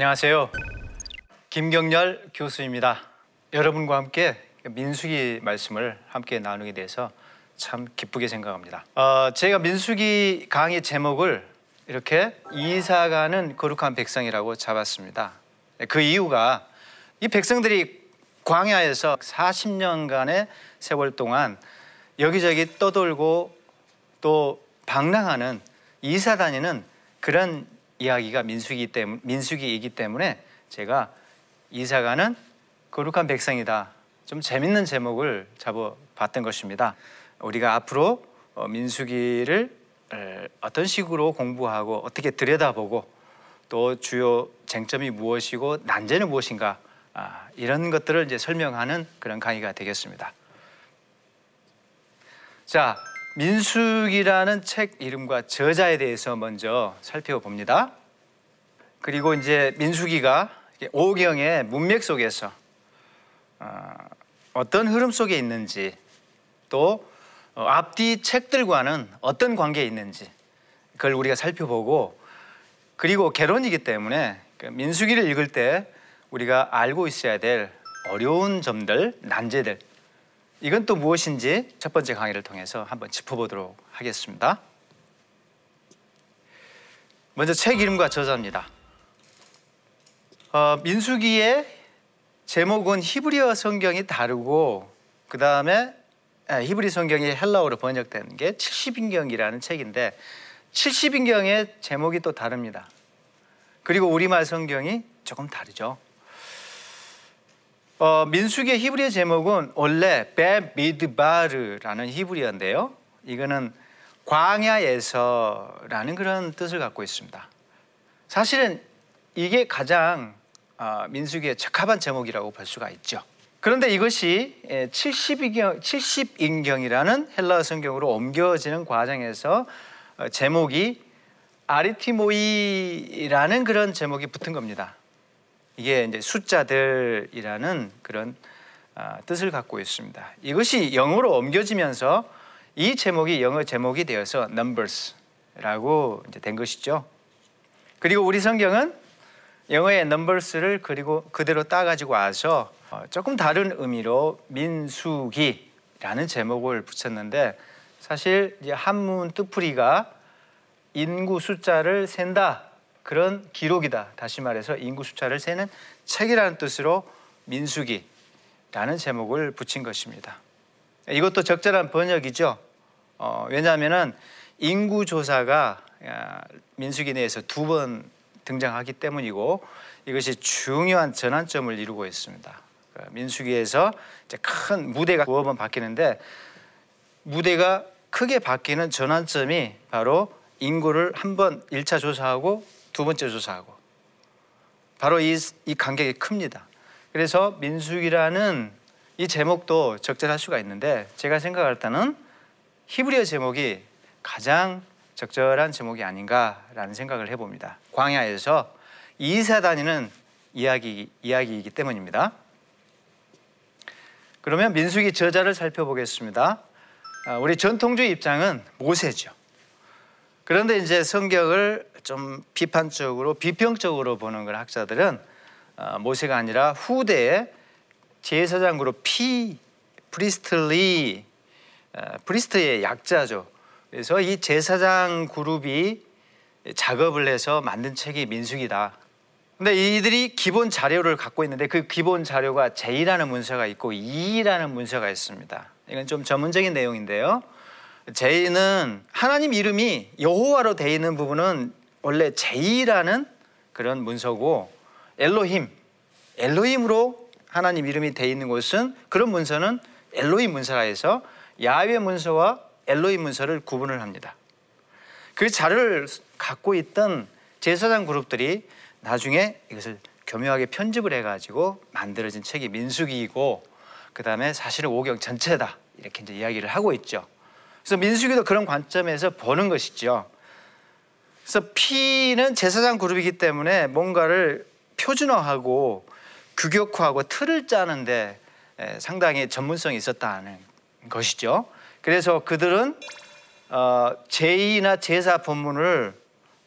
안녕하세요. 김경렬 교수입니다. 여러분과 함께 민수기 말씀을 함께 나누게 돼서 참 기쁘게 생각합니다. 어, 제가 민수기 강의 제목을 이렇게 이사가는 거룩한 백성이라고 잡았습니다. 그 이유가 이 백성들이 광야에서 40년간의 세월 동안 여기저기 떠돌고 또 방랑하는 이사 다니는 그런 이야기가 민수기 때문 민수기이기 때문에 제가 이사가는 거룩한 백성이다. 좀 재밌는 제목을 잡아 봤던 것입니다. 우리가 앞으로 어, 민수기를 어떤 식으로 공부하고 어떻게 들여다보고 또 주요 쟁점이 무엇이고 난제는 무엇인가 아, 이런 것들을 이제 설명하는 그런 강의가 되겠습니다. 자, 민숙이라는 책 이름과 저자에 대해서 먼저 살펴봅니다. 그리고 이제 민숙이가 오경의 문맥 속에서 어, 어떤 흐름 속에 있는지 또 어, 앞뒤 책들과는 어떤 관계에 있는지 그걸 우리가 살펴보고 그리고 개론이기 때문에 그 민수기를 읽을 때 우리가 알고 있어야 될 어려운 점들, 난제들 이건 또 무엇인지 첫 번째 강의를 통해서 한번 짚어보도록 하겠습니다. 먼저 책 이름과 저자입니다. 어, 민수기의 제목은 히브리어 성경이 다르고 그 다음에 아, 히브리 성경이 헬라어로 번역된 게 70인경이라는 책인데 70인경의 제목이 또 다릅니다. 그리고 우리말 성경이 조금 다르죠. 어, 민수기의 히브리어 제목은 원래 베미드바르라는 히브리어인데요. 이거는 광야에서라는 그런 뜻을 갖고 있습니다. 사실은 이게 가장 어, 민수기에 적합한 제목이라고 볼 수가 있죠. 그런데 이것이 70인경, 70인경이라는 헬라어 성경으로 옮겨지는 과정에서 어, 제목이 아리티모이라는 그런 제목이 붙은 겁니다. 이게 이제 숫자들이라는 그런 어, 뜻을 갖고 있습니다. 이것이 영어로 옮겨지면서 이 제목이 영어 제목이 되어서 numbers라고 된 것이죠. 그리고 우리 성경은 영어의 numbers를 그리고 그대로 따가지고 와서 어, 조금 다른 의미로 민수기라는 제목을 붙였는데 사실 이제 한문 뜻풀이가 인구 숫자를 센다 그런 기록이다. 다시 말해서 인구 숫자를 세는 책이라는 뜻으로 민수기라는 제목을 붙인 것입니다. 이것도 적절한 번역이죠. 어, 왜냐하면 인구 조사가 민수기 내에서 두번 등장하기 때문이고 이것이 중요한 전환점을 이루고 있습니다. 그 민수기에서 이제 큰 무대가 두어 번 바뀌는데 무대가 크게 바뀌는 전환점이 바로 인구를 한번 1차 조사하고 두 번째 조사하고 바로 이, 이 간격이 큽니다. 그래서 민수기라는 이 제목도 적절할 수가 있는데 제가 생각할 때는 히브리어 제목이 가장 적절한 제목이 아닌가라는 생각을 해봅니다. 광야에서 이사 다니는 이야기 이야기이기 때문입니다. 그러면 민수기 저자를 살펴보겠습니다. 아, 우리 전통주의 입장은 모세죠. 그런데 이제 성경을 좀 비판적으로 비평적으로 보는 걸 학자들은 아, 모세가 아니라 후대의 제사장 그룹 P Priestly 아, Priest의 약자죠. 그래서 이 제사장 그룹이 작업을 해서 만든 책이 민수기다. 근데 이들이 기본 자료를 갖고 있는데 그 기본 자료가 J라는 문서가 있고 E라는 문서가 있습니다. 이건 좀 전문적인 내용인데요. J는 하나님 이름이 여호와로 되어 있는 부분은 원래 J라는 그런 문서고 엘로힘, 엘로힘으로 하나님 이름이 되어 있는 곳은 그런 문서는 엘로힘 문서라 해서 야훼 문서와 엘로힘 문서를 구분을 합니다. 그 자료를 갖고 있던 제사장 그룹들이 나중에 이것을 교묘하게 편집을 해가지고 만들어진 책이 민수기이고 그 다음에 사실은 오경 전체다 이렇게 이제 이야기를 하고 있죠. 그래서 민수기도 그런 관점에서 보는 것이죠. 그래서 P는 제사장 그룹이기 때문에 뭔가를 표준화하고 규격화하고 틀을 짜는데 상당히 전문성이 있었다는 것이죠. 그래서 그들은 어, 제2나 제사 본문을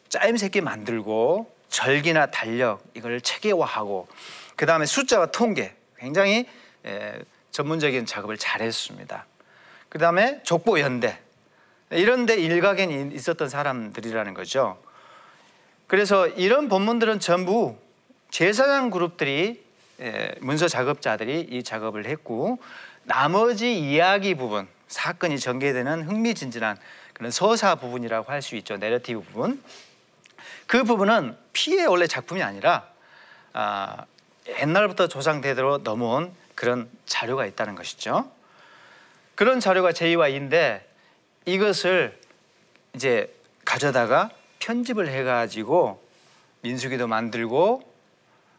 짜임새끼 만들고 절기나 달력 이걸 체계화하고 그 다음에 숫자와 통계 굉장히 에, 전문적인 작업을 잘했습니다. 그 다음에 족보 연대 이런데 일각에 있었던 사람들이라는 거죠. 그래서 이런 본문들은 전부 제사장 그룹들이 에, 문서 작업자들이 이 작업을 했고 나머지 이야기 부분 사건이 전개되는 흥미진진한 그런 서사 부분이라고 할 수 있죠. 내러티브 부분. 그 부분은 피의 원래 작품이 아니라 아, 옛날부터 조상대대로 넘어온 그런 자료가 있다는 것이죠. 그런 자료가 제2와 2인데 이것을 이제 가져다가 편집을 해가지고 민수기도 만들고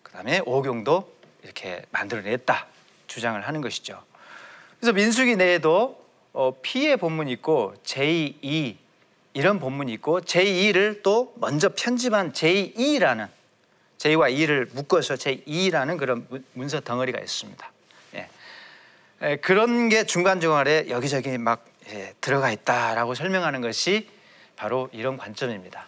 그다음에 오경도 이렇게 만들어냈다 주장을 하는 것이죠. 그래서 민수기 내에도 어, P의 본문이 있고 제2 이런 본문이 있고 제2를 또 먼저 편집한 제2라는 제2와 2를 묶어서 제2라는 그런 문서 덩어리가 있습니다. 예. 예, 그런 게 중간중간에 여기저기 막 예, 들어가 있다라고 설명하는 것이 바로 이런 관점입니다.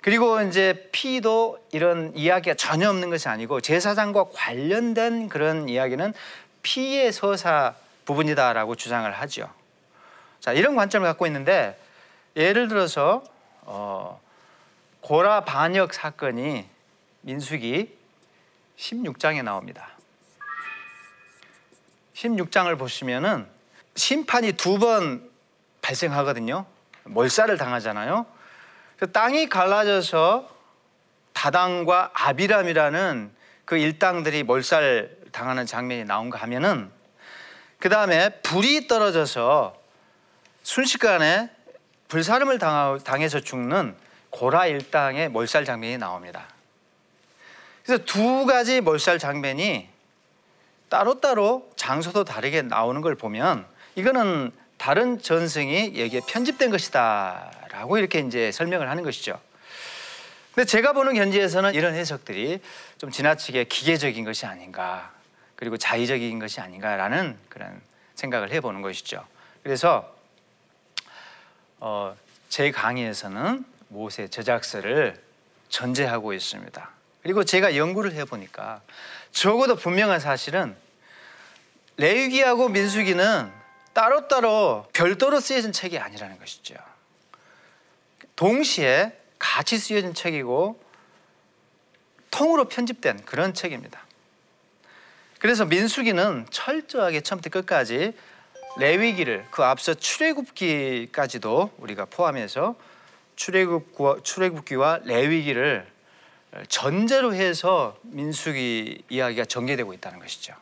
그리고 이제 P도 이런 이야기가 전혀 없는 것이 아니고 제사장과 관련된 그런 이야기는 P의 서사 부분이다라고 주장을 하죠. 자 이런 관점을 갖고 있는데 예를 들어서 어, 고라 반역 사건이 민수기 16장에 나옵니다. 16장을 보시면은 심판이 두 번 발생하거든요. 몰살을 당하잖아요. 그 땅이 갈라져서 다당과 아비람이라는 그 일당들이 몰살 당하는 장면이 나온가 하면은 그 다음에 불이 떨어져서 순식간에 불사름을 당해서 죽는 고라 일당의 몰살 장면이 나옵니다. 그래서 두 가지 몰살 장면이 따로따로 장소도 다르게 나오는 걸 보면 이거는 다른 전승이 여기에 편집된 것이다 라고 이렇게 이제 설명을 하는 것이죠. 근데 제가 보는 현지에서는 이런 해석들이 좀 지나치게 기계적인 것이 아닌가 그리고 자의적인 것이 아닌가라는 그런 생각을 해보는 것이죠. 그래서 어, 제 강의에서는 모세 저작서를 전제하고 있습니다. 그리고 제가 연구를 해보니까 적어도 분명한 사실은 레위기하고 민수기는 따로따로 별도로 쓰여진 책이 아니라는 것이죠. 동시에 같이 쓰여진 책이고 통으로 편집된 그런 책입니다. 그래서 민수기는 철저하게 처음부터 끝까지 레위기를 그 앞서 출애굽기까지도 우리가 포함해서 출애굽과 출애굽기와 레위기를 전제로 해서 민수기 이야기가 전개되고 있다는 것이죠.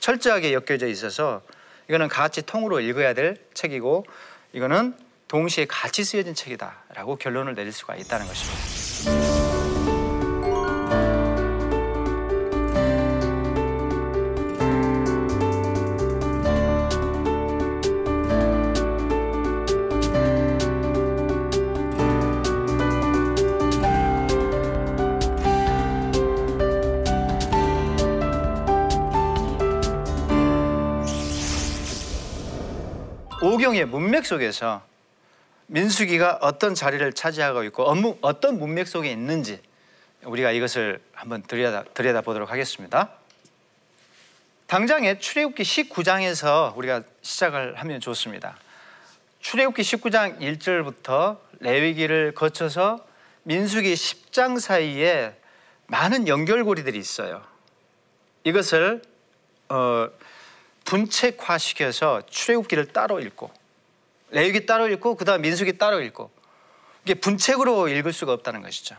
철저하게 엮여져 있어서 이거는 같이 통으로 읽어야 될 책이고 이거는 동시에 같이 쓰여진 책이다라고 결론을 내릴 수가 있다는 것입니다. 오경의 문맥 속에서 민수기가 어떤 자리를 차지하고 있고 어떤 문맥 속에 있는지 우리가 이것을 한번 들여다, 들여다 보도록 하겠습니다. 당장에 출애굽기 19장에서 우리가 시작을 하면 좋습니다. 출애굽기 19장 1절부터 레위기를 거쳐서 민수기 10장 사이에 많은 연결고리들이 있어요. 이것을 어, 분책화시켜서 출애굽기를 따로 읽고 레위기 따로 읽고 그다음 민수기 따로 읽고 이게 분책으로 읽을 수가 없다는 것이죠.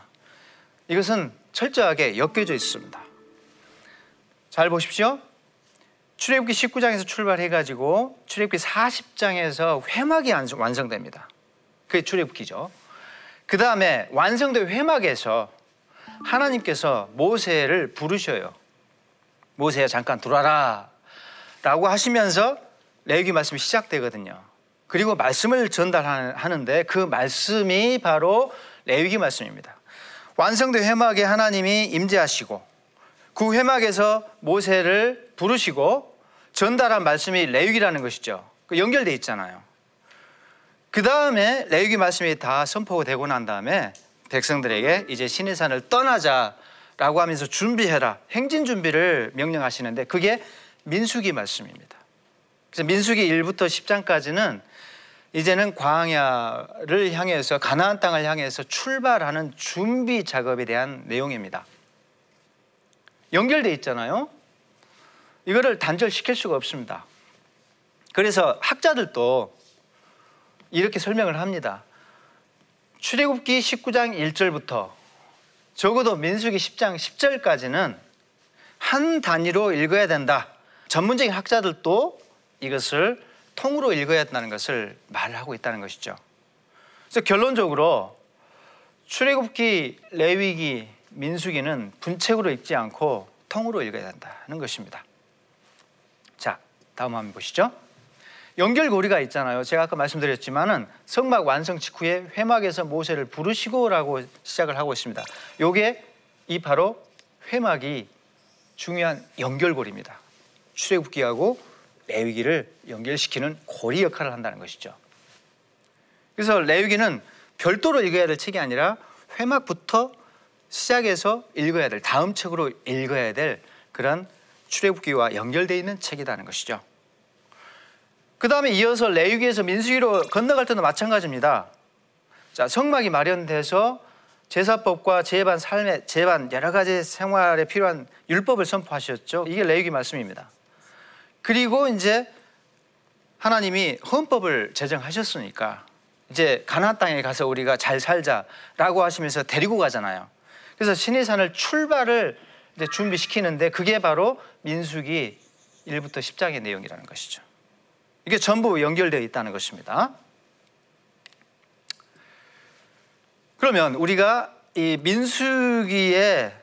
이것은 철저하게 엮여져 있습니다. 잘 보십시오. 출애굽기 19장에서 출발해 가지고 출애굽기 40장에서 회막이 완성됩니다. 그게 출애굽기죠. 그 다음에 완성된 회막에서 하나님께서 모세를 부르셔요. 모세야 잠깐 들어와라. 라고 하시면서 레위기 말씀이 시작되거든요. 그리고 말씀을 전달하는데 그 말씀이 바로 레위기 말씀입니다. 완성된 회막에 하나님이 임재하시고 그 회막에서 모세를 부르시고 전달한 말씀이 레위기라는 것이죠. 그 연결돼 있잖아요. 그 다음에 레위기 말씀이 다 선포되고 난 다음에 백성들에게 이제 시내산을 떠나자라고 하면서 준비해라 행진 준비를 명령하시는데 그게 민수기 말씀입니다. 그래서 민수기 1부터 10장까지는 이제는 광야를 향해서 가나안 땅을 향해서 출발하는 준비 작업에 대한 내용입니다. 연결돼 있잖아요. 이거를 단절시킬 수가 없습니다. 그래서 학자들도 이렇게 설명을 합니다. 출애굽기 19장 1절부터 적어도 민수기 10장 10절까지는 한 단위로 읽어야 된다. 전문적인 학자들도 이것을 통으로 읽어야 한다는 것을 말하고 있다는 것이죠. 그래서 결론적으로 출애굽기, 레위기, 민수기는 분책으로 읽지 않고 통으로 읽어야 한다는 것입니다. 자, 다음 한번 보시죠. 연결고리가 있잖아요. 제가 아까 말씀드렸지만은 성막 완성 직후에 회막에서 모세를 부르시고라고 시작을 하고 있습니다. 요게 이 바로 회막이 중요한 연결고리입니다. 출애굽기하고 레위기를 연결시키는 고리 역할을 한다는 것이죠. 그래서 레위기는 별도로 읽어야 될 책이 아니라 회막부터 시작해서 읽어야 될 다음 책으로 읽어야 될 그런 출애굽기와 연결되어 있는 책이라는 것이죠. 그 다음에 이어서 레위기에서 민수기로 건너갈 때도 마찬가지입니다. 자, 성막이 마련돼서 제사법과 제반 삶의 제반 여러 가지 생활에 필요한 율법을 선포하셨죠. 이게 레위기 말씀입니다. 그리고 이제 하나님이 헌법을 제정하셨으니까 이제 가나안 땅에 가서 우리가 잘 살자라고 하시면서 데리고 가잖아요. 그래서 신의 산을 출발을 이제 준비시키는데 그게 바로 민수기 1부터 10장의 내용이라는 것이죠. 이게 전부 연결되어 있다는 것입니다. 그러면 우리가 이 민수기의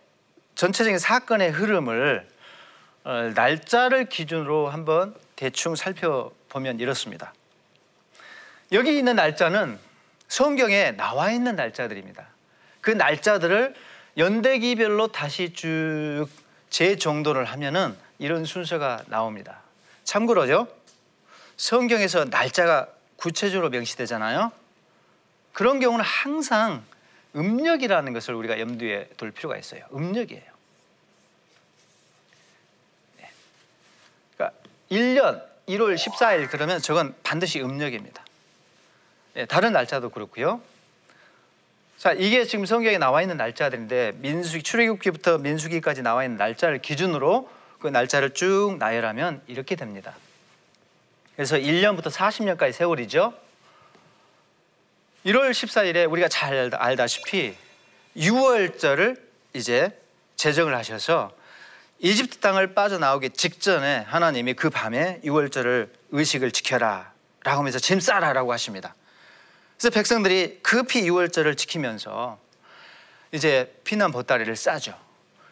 전체적인 사건의 흐름을 어, 날짜를 기준으로 한번 대충 살펴보면 이렇습니다. 여기 있는 날짜는 성경에 나와 있는 날짜들입니다. 그 날짜들을 연대기별로 다시 쭉 재정돈을 하면은 이런 순서가 나옵니다. 참고로죠. 성경에서 날짜가 구체적으로 명시되잖아요. 그런 경우는 항상 음력이라는 것을 우리가 염두에 둘 필요가 있어요. 음력이에요. 네. 그러니까 1년 1월 14일 그러면 저건 반드시 음력입니다. 네, 다른 날짜도 그렇고요. 자, 이게 지금 성경에 나와 있는 날짜들인데 민수기 출애굽기부터 민수기까지 나와 있는 날짜를 기준으로 그 날짜를 쭉 나열하면 이렇게 됩니다. 그래서 1년부터 40년까지 세월이죠. 1월 14일에 우리가 잘 알다시피 6월절을 이제 제정을 하셔서 이집트 땅을 빠져나오기 직전에 하나님이 그 밤에 6월절을 의식을 지켜라 라고 하면서 짐 싸라 라고 하십니다. 그래서 백성들이 급히 6월절을 지키면서 이제 피난 보따리를 싸죠.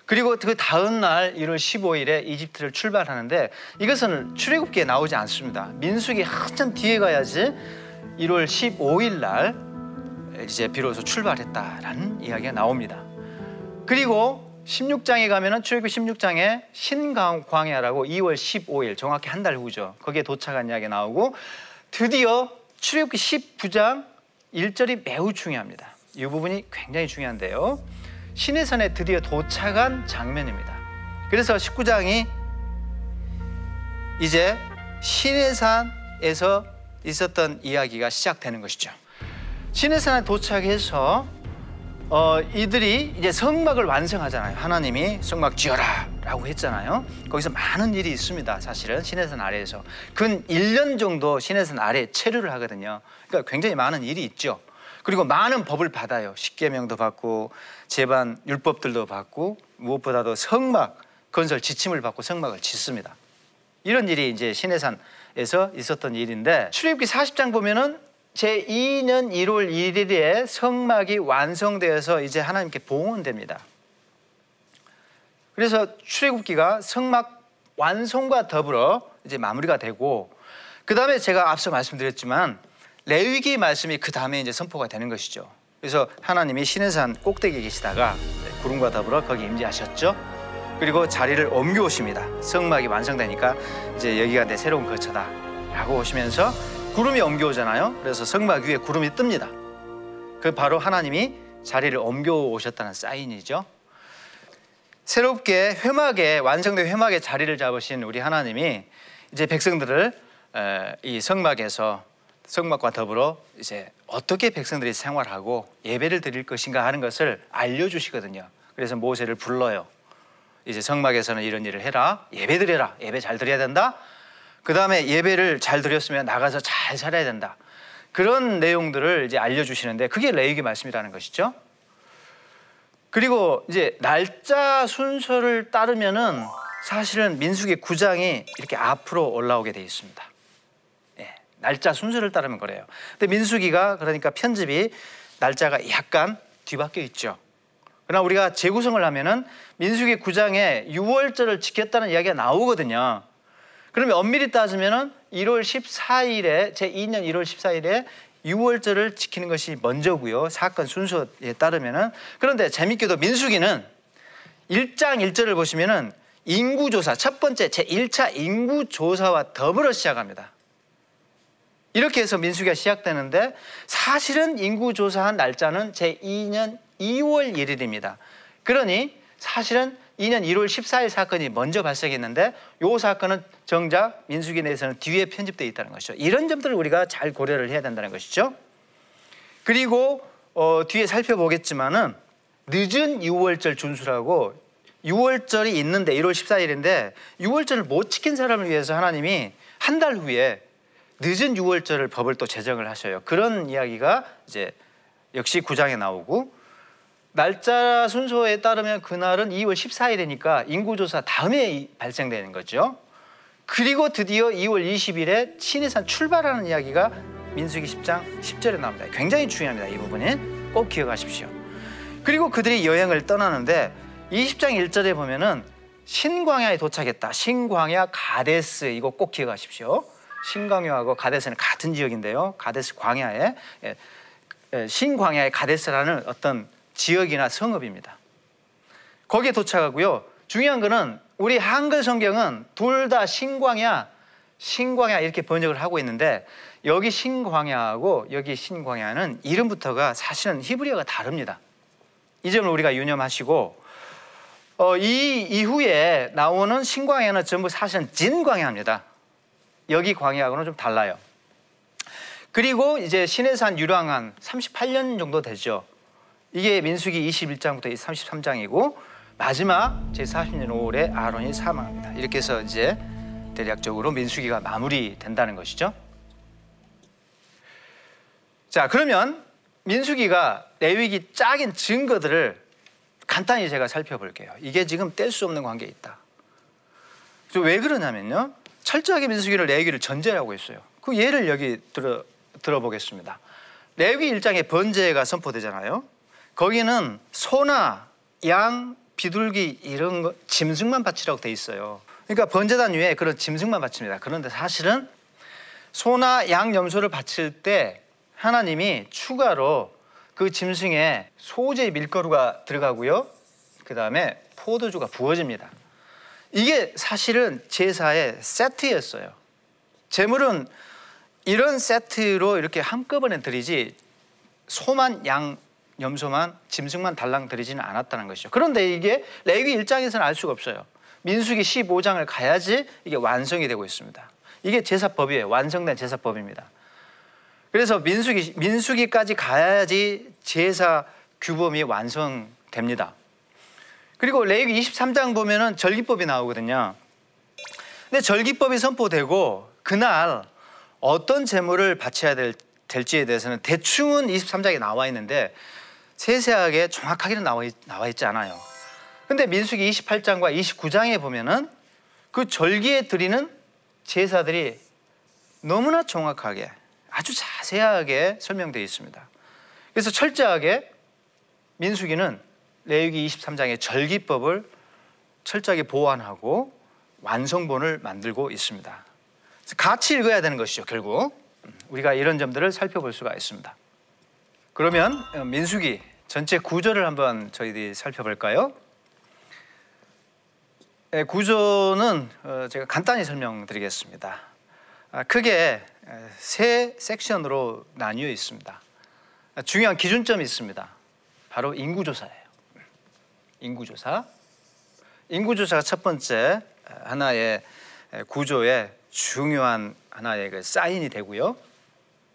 그리고 그 다음 날 1월 15일에 이집트를 출발하는데 이것은 출애굽기에 나오지 않습니다. 민수기 한참 뒤에 가야지 1월 15일 날 이제 비로소 출발했다라는 이야기가 나옵니다. 그리고 16장에 가면은 출애굽기 16장에 신광야라고 2월 15일 정확히 한 달 후죠. 거기에 도착한 이야기 나오고 드디어 출애굽기 19장 1절이 매우 중요합니다. 이 부분이 굉장히 중요한데요. 시내산에 드디어 도착한 장면입니다. 그래서 19장이 이제 시내산에서 있었던 이야기가 시작되는 것이죠. 시내산에 도착해서 어, 이들이 이제 성막을 완성하잖아요. 하나님이 성막 지어라 라고 했잖아요. 거기서 많은 일이 있습니다. 사실은 시내산 아래에서 근 1년 정도 시내산 아래 체류를 하거든요. 그러니까 굉장히 많은 일이 있죠. 그리고 많은 법을 받아요. 십계명도 받고 제반 율법들도 받고 무엇보다도 성막 건설 지침을 받고 성막을 짓습니다. 이런 일이 이제 시내산에서 있었던 일인데 출애굽기 40장 보면은 제 2년 1월 1일에 성막이 완성되어서 이제 하나님께 봉헌됩니다. 그래서 출애굽기가 성막 완성과 더불어 이제 마무리가 되고 그 다음에 제가 앞서 말씀드렸지만 레위기 말씀이 그 다음에 이제 선포가 되는 것이죠. 그래서 하나님이 시내산 꼭대기에 계시다가 구름과 더불어 거기 임재하셨죠. 그리고 자리를 옮겨오십니다. 성막이 완성되니까 이제 여기가 내 새로운 거처다라고 오시면서 구름이 옮겨오잖아요. 그래서 성막 위에 구름이 뜹니다. 그 바로 하나님이 자리를 옮겨 오셨다는 사인이죠. 새롭게 회막에 완성된 회막에 자리를 잡으신 우리 하나님이 이제 백성들을 이 성막에서 성막과 더불어 이제 어떻게 백성들이 생활하고 예배를 드릴 것인가 하는 것을 알려주시거든요. 그래서 모세를 불러요. 이제 성막에서는 이런 일을 해라. 예배 드려라. 예배 잘 드려야 된다. 그 다음에 예배를 잘 드렸으면 나가서 잘 살아야 된다. 그런 내용들을 이제 알려주시는데 그게 레위기 말씀이라는 것이죠. 그리고 이제 날짜 순서를 따르면은 사실은 민수기 9장이 이렇게 앞으로 올라오게 돼 있습니다. 예, 날짜 순서를 따르면 그래요. 근데 민수기가 그러니까 편집이 날짜가 약간 뒤바뀌어 있죠. 그러나 우리가 재구성을 하면은 민수기 9장에 6월절을 지켰다는 이야기가 나오거든요. 그러면 엄밀히 따지면은 1월 14일에 제 2년 1월 14일에 6월절을 지키는 것이 먼저고요. 사건 순서에 따르면은 그런데 재밌게도 민수기는 1장 1절을 보시면은 인구조사 첫 번째 제 1차 인구조사와 더불어 시작합니다. 이렇게 해서 민수기가 시작되는데 사실은 인구조사한 날짜는 제 2년 2월 1일입니다. 그러니 사실은 2년 1월 14일 사건이 먼저 발생했는데 이 사건은 정작 민수기 내에서는 뒤에 편집되어 있다는 것이죠. 이런 점들을 우리가 잘 고려를 해야 된다는 것이죠. 그리고 어, 뒤에 살펴보겠지만은 늦은 6월절 준수라고 6월절이 있는데 1월 14일인데 6월절을 못 지킨 사람을 위해서 하나님이 한 달 후에 늦은 6월절을 법을 또 제정을 하셔요. 그런 이야기가 이제 역시 9장에 나오고 날짜 순서에 따르면 그날은 2월 14일이니까 인구조사 다음에 발생되는 거죠. 그리고 드디어 2월 20일에 신해산 출발하는 이야기가 민수기 10장 10절에 나옵니다. 굉장히 중요합니다. 이 부분은 꼭 기억하십시오. 그리고 그들이 여행을 떠나는데 20장 1절에 보면은 신광야에 도착했다. 신광야 가데스 이거 꼭 기억하십시오. 신광야하고 가데스는 같은 지역인데요. 가데스 광야에 예, 예, 신광야의 가데스라는 어떤 지역이나 성읍입니다. 거기에 도착하고요. 중요한 거는 우리 한글 성경은 둘 다 신광야, 신광야 이렇게 번역을 하고 있는데 여기 신광야하고 여기 신광야는 이름부터가 사실은 히브리어가 다릅니다. 이 점을 우리가 유념하시고 어, 이 이후에 나오는 신광야는 전부 사실은 진광야입니다. 여기 광야하고는 좀 달라요. 그리고 이제 신해산 유랑한 38년 정도 되죠. 이게 민수기 21장부터 33장이고 마지막 제40년 5월에 아론이 사망합니다. 이렇게 해서 이제 대략적으로 민수기가 마무리된다는 것이죠. 자, 그러면 민수기가 레위기 짝인 증거들을 간단히 제가 살펴볼게요. 이게 지금 뗄 수 없는 관계에 있다. 왜 그러냐면요. 철저하게 민수기를 레위기를 전제라고 했어요. 그 예를 여기 들어 들어보겠습니다. 레위 1장에 번제가 선포되잖아요. 거기는 소나 양, 비둘기 이런 거 짐승만 바치라고 돼 있어요. 그러니까 번제단 위에 그런 짐승만 바칩니다. 그런데 사실은 소나 양 염소를 바칠 때 하나님이 추가로 그 짐승에 소재 밀가루가 들어가고요. 그 다음에 포도주가 부어집니다. 이게 사실은 제사의 세트였어요. 제물은 이런 세트로 이렇게 한꺼번에 드리지 소만 양 염소만 짐승만 달랑 드리지는 않았다는 것이죠. 그런데 이게 레위 1장에서는 알 수가 없어요. 민수기 15장을 가야지 이게 완성이 되고 있습니다. 이게 제사법이에요. 완성된 제사법입니다. 그래서 민수기 민수기까지 가야지 제사 규범이 완성됩니다. 그리고 레위기 23장 보면은 절기법이 나오거든요. 근데 절기법이 선포되고 그날 어떤 제물을 바쳐야 될, 될지에 대해서는 대충은 23장에 나와 있는데 세세하게 정확하게는 나와, 있, 나와 있지 않아요. 근데 민수기 28장과 29장에 보면은 그 절기에 드리는 제사들이 너무나 정확하게 아주 자세하게 설명되어 있습니다. 그래서 철저하게 민수기는 레위기 23장의 절기법을 철저하게 보완하고 완성본을 만들고 있습니다. 같이 읽어야 되는 것이죠, 결국. 우리가 이런 점들을 살펴볼 수가 있습니다. 그러면 어, 민수기 전체 구조를 한번 저희들이 살펴볼까요? 네, 구조는 어, 제가 간단히 설명드리겠습니다. 아, 크게 세 섹션으로 나뉘어 있습니다. 중요한 기준점이 있습니다. 바로 인구조사예요. 인구조사. 인구조사가 첫 번째 하나의 구조의 중요한 하나의 그 사인이 되고요.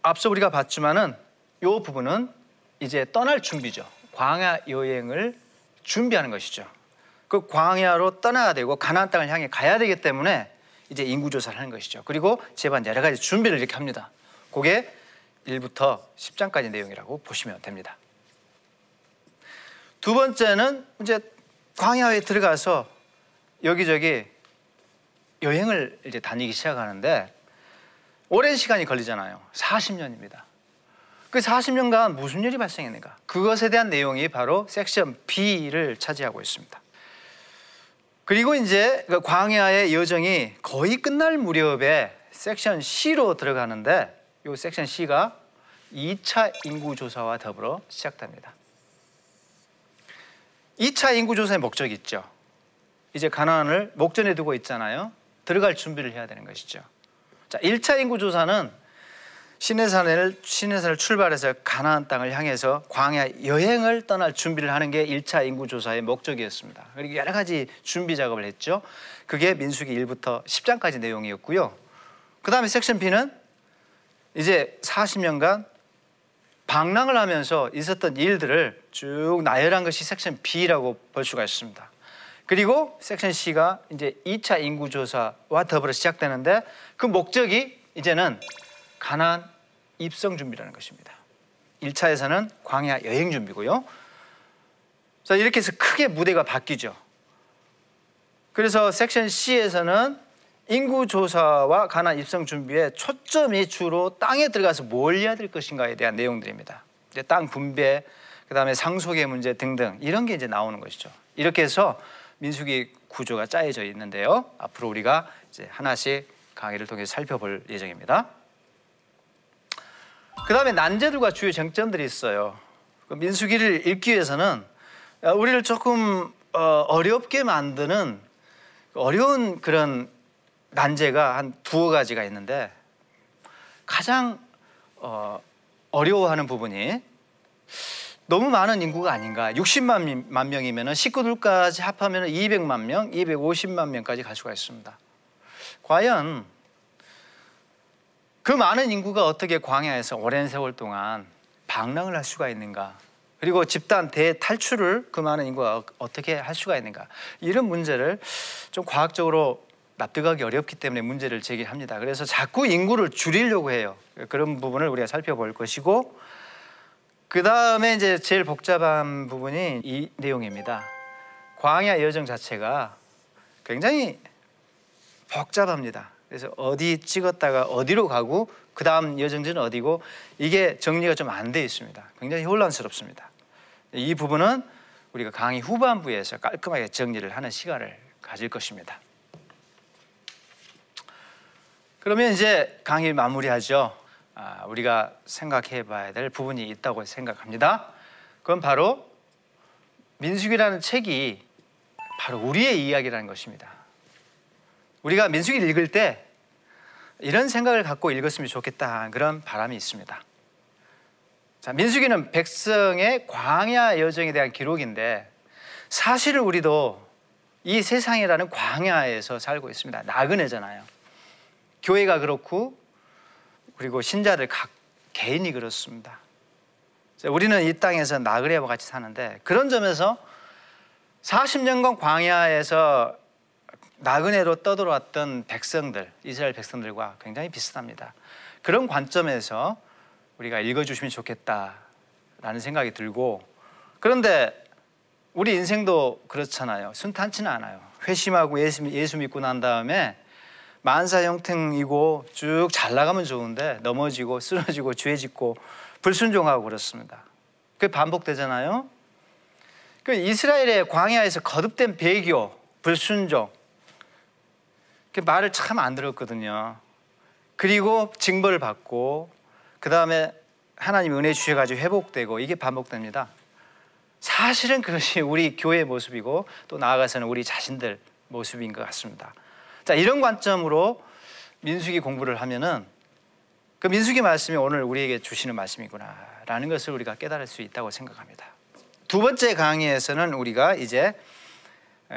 앞서 우리가 봤지만은 이 부분은 이제 떠날 준비죠. 광야 여행을 준비하는 것이죠. 그 광야로 떠나야 되고 가나안 땅을 향해 가야 되기 때문에 이제 인구 조사를 하는 것이죠. 그리고 제반 여러 가지 준비를 이렇게 합니다. 그게 1부터 10장까지 내용이라고 보시면 됩니다. 두 번째는 이제 광야에 들어가서 여기저기 여행을 이제 다니기 시작하는데 오랜 시간이 걸리잖아요. 40년입니다. 그 40년간 무슨 일이 발생했는가? 그것에 대한 내용이 바로 섹션 B를 차지하고 있습니다. 그리고 이제 그 광야의 여정이 거의 끝날 무렵에 섹션 C로 들어가는데 이 섹션 C가 2차 인구 조사와 더불어 시작됩니다. 2차 인구 조사의 목적이 있죠. 이제 가나안을 목전에 두고 있잖아요. 들어갈 준비를 해야 되는 것이죠. 자, 1차 인구 조사는 시내산을 시내산을 출발해서 가나안 땅을 향해서 광야 여행을 떠날 준비를 하는 게 1차 인구 조사의 목적이었습니다. 그리고 여러 가지 준비 작업을 했죠. 그게 민수기 1부터 10장까지 내용이었고요. 그다음에 섹션 B는 이제 40년간 방랑을 하면서 있었던 일들을 쭉 나열한 것이 섹션 B라고 볼 수가 있습니다. 그리고 섹션 C가 이제 2차 인구 조사와 더불어 시작되는데 그 목적이 이제는 가나안 입성 준비라는 것입니다. 1차에서는 광야 여행 준비고요. 자, 이렇게 해서 크게 무대가 바뀌죠. 그래서 섹션 C에서는 인구 조사와 가나 입성 준비에 초점이 주로 땅에 들어가서 뭘 해야 될 것인가에 대한 내용들입니다. 이제 땅 분배, 그다음에 상속의 문제 등등 이런 게 이제 나오는 것이죠. 이렇게 해서 민수기 구조가 짜여져 있는데요. 앞으로 우리가 이제 하나씩 강의를 통해 살펴볼 예정입니다. 그 다음에 난제들과 주요 쟁점들이 있어요. 그 민수기를 읽기 위해서는 우리를 조금 어, 어렵게 만드는 어려운 그런 난제가 한 두어 가지가 있는데 가장 어, 어려워하는 부분이 너무 많은 인구가 아닌가. 60만 명이면 식구들까지 합하면 200만 명, 250만 명까지 갈 수가 있습니다. 과연 그 많은 인구가 어떻게 광야에서 오랜 세월 동안 방랑을 할 수가 있는가? 그리고 집단 대탈출을 그 많은 인구가 어떻게 할 수가 있는가? 이런 문제를 좀 과학적으로 납득하기 어렵기 때문에 문제를 제기합니다. 그래서 자꾸 인구를 줄이려고 해요. 그런 부분을 우리가 살펴볼 것이고 그 다음에 이제 제일 복잡한 부분이 이 내용입니다. 광야 여정 자체가 굉장히 복잡합니다. 그래서 어디 찍었다가 어디로 가고 그 다음 여정지는 어디고 이게 정리가 좀 안 돼 있습니다. 굉장히 혼란스럽습니다. 이 부분은 우리가 강의 후반부에서 깔끔하게 정리를 하는 시간을 가질 것입니다. 그러면 이제 강의 마무리하죠. 아, 우리가 생각해 봐야 될 부분이 있다고 생각합니다. 그건 바로 민숙이라는 책이 바로 우리의 이야기라는 것입니다. 우리가 민수기를 읽을 때 이런 생각을 갖고 읽었으면 좋겠다 그런 바람이 있습니다. 자, 민수기는 백성의 광야 여정에 대한 기록인데 사실은 우리도 이 세상이라는 광야에서 살고 있습니다. 나그네잖아요. 교회가 그렇고 그리고 신자들 각 개인이 그렇습니다. 우리는 이 땅에서 나그네와 같이 사는데 그런 점에서 40년간 광야에서 나그네로 떠들어왔던 백성들, 이스라엘 백성들과 굉장히 비슷합니다. 그런 관점에서 우리가 읽어주시면 좋겠다라는 생각이 들고 그런데 우리 인생도 그렇잖아요. 순탄치는 않아요. 회심하고 예수, 예수 믿고 난 다음에 만사 형통이고 쭉 잘 나가면 좋은데 넘어지고 쓰러지고 죄 짓고 불순종하고 그렇습니다. 그 반복되잖아요. 그 이스라엘의 광야에서 거듭된 배교, 불순종, 그 말을 참 안 들었거든요. 그리고 징벌을 받고 그 다음에 하나님 은혜 주셔가지고 회복되고 이게 반복됩니다. 사실은 그것이 우리 교회의 모습이고 또 나아가서는 우리 자신들 모습인 것 같습니다. 자 이런 관점으로 민수기 공부를 하면은 그 민수기 말씀이 오늘 우리에게 주시는 말씀이구나라는 것을 우리가 깨달을 수 있다고 생각합니다. 두 번째 강의에서는 우리가 이제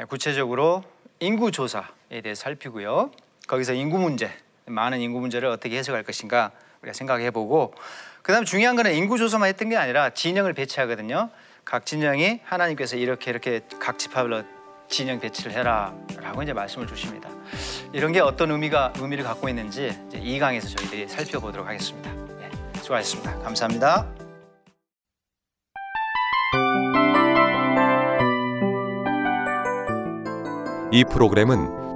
구체적으로 인구 조사에 대해 살피고요. 거기서 인구 문제, 많은 인구 문제를 어떻게 해석할 것인가 우리가 생각해 보고 그다음 중요한 거는 인구 조사만 했던 게 아니라 진영을 배치하거든요. 각 진영이 하나님께서 이렇게 이렇게 각 지파별로 진영 배치를 해라라고 이제 말씀을 주십니다. 이런 게 어떤 의미가 의미를 갖고 있는지 이제 이 강에서 저희들이 살펴보도록 하겠습니다. 예, 수고하셨습니다. 감사합니다. 이 프로그램은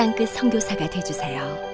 땅끝 선교사가 되주세요.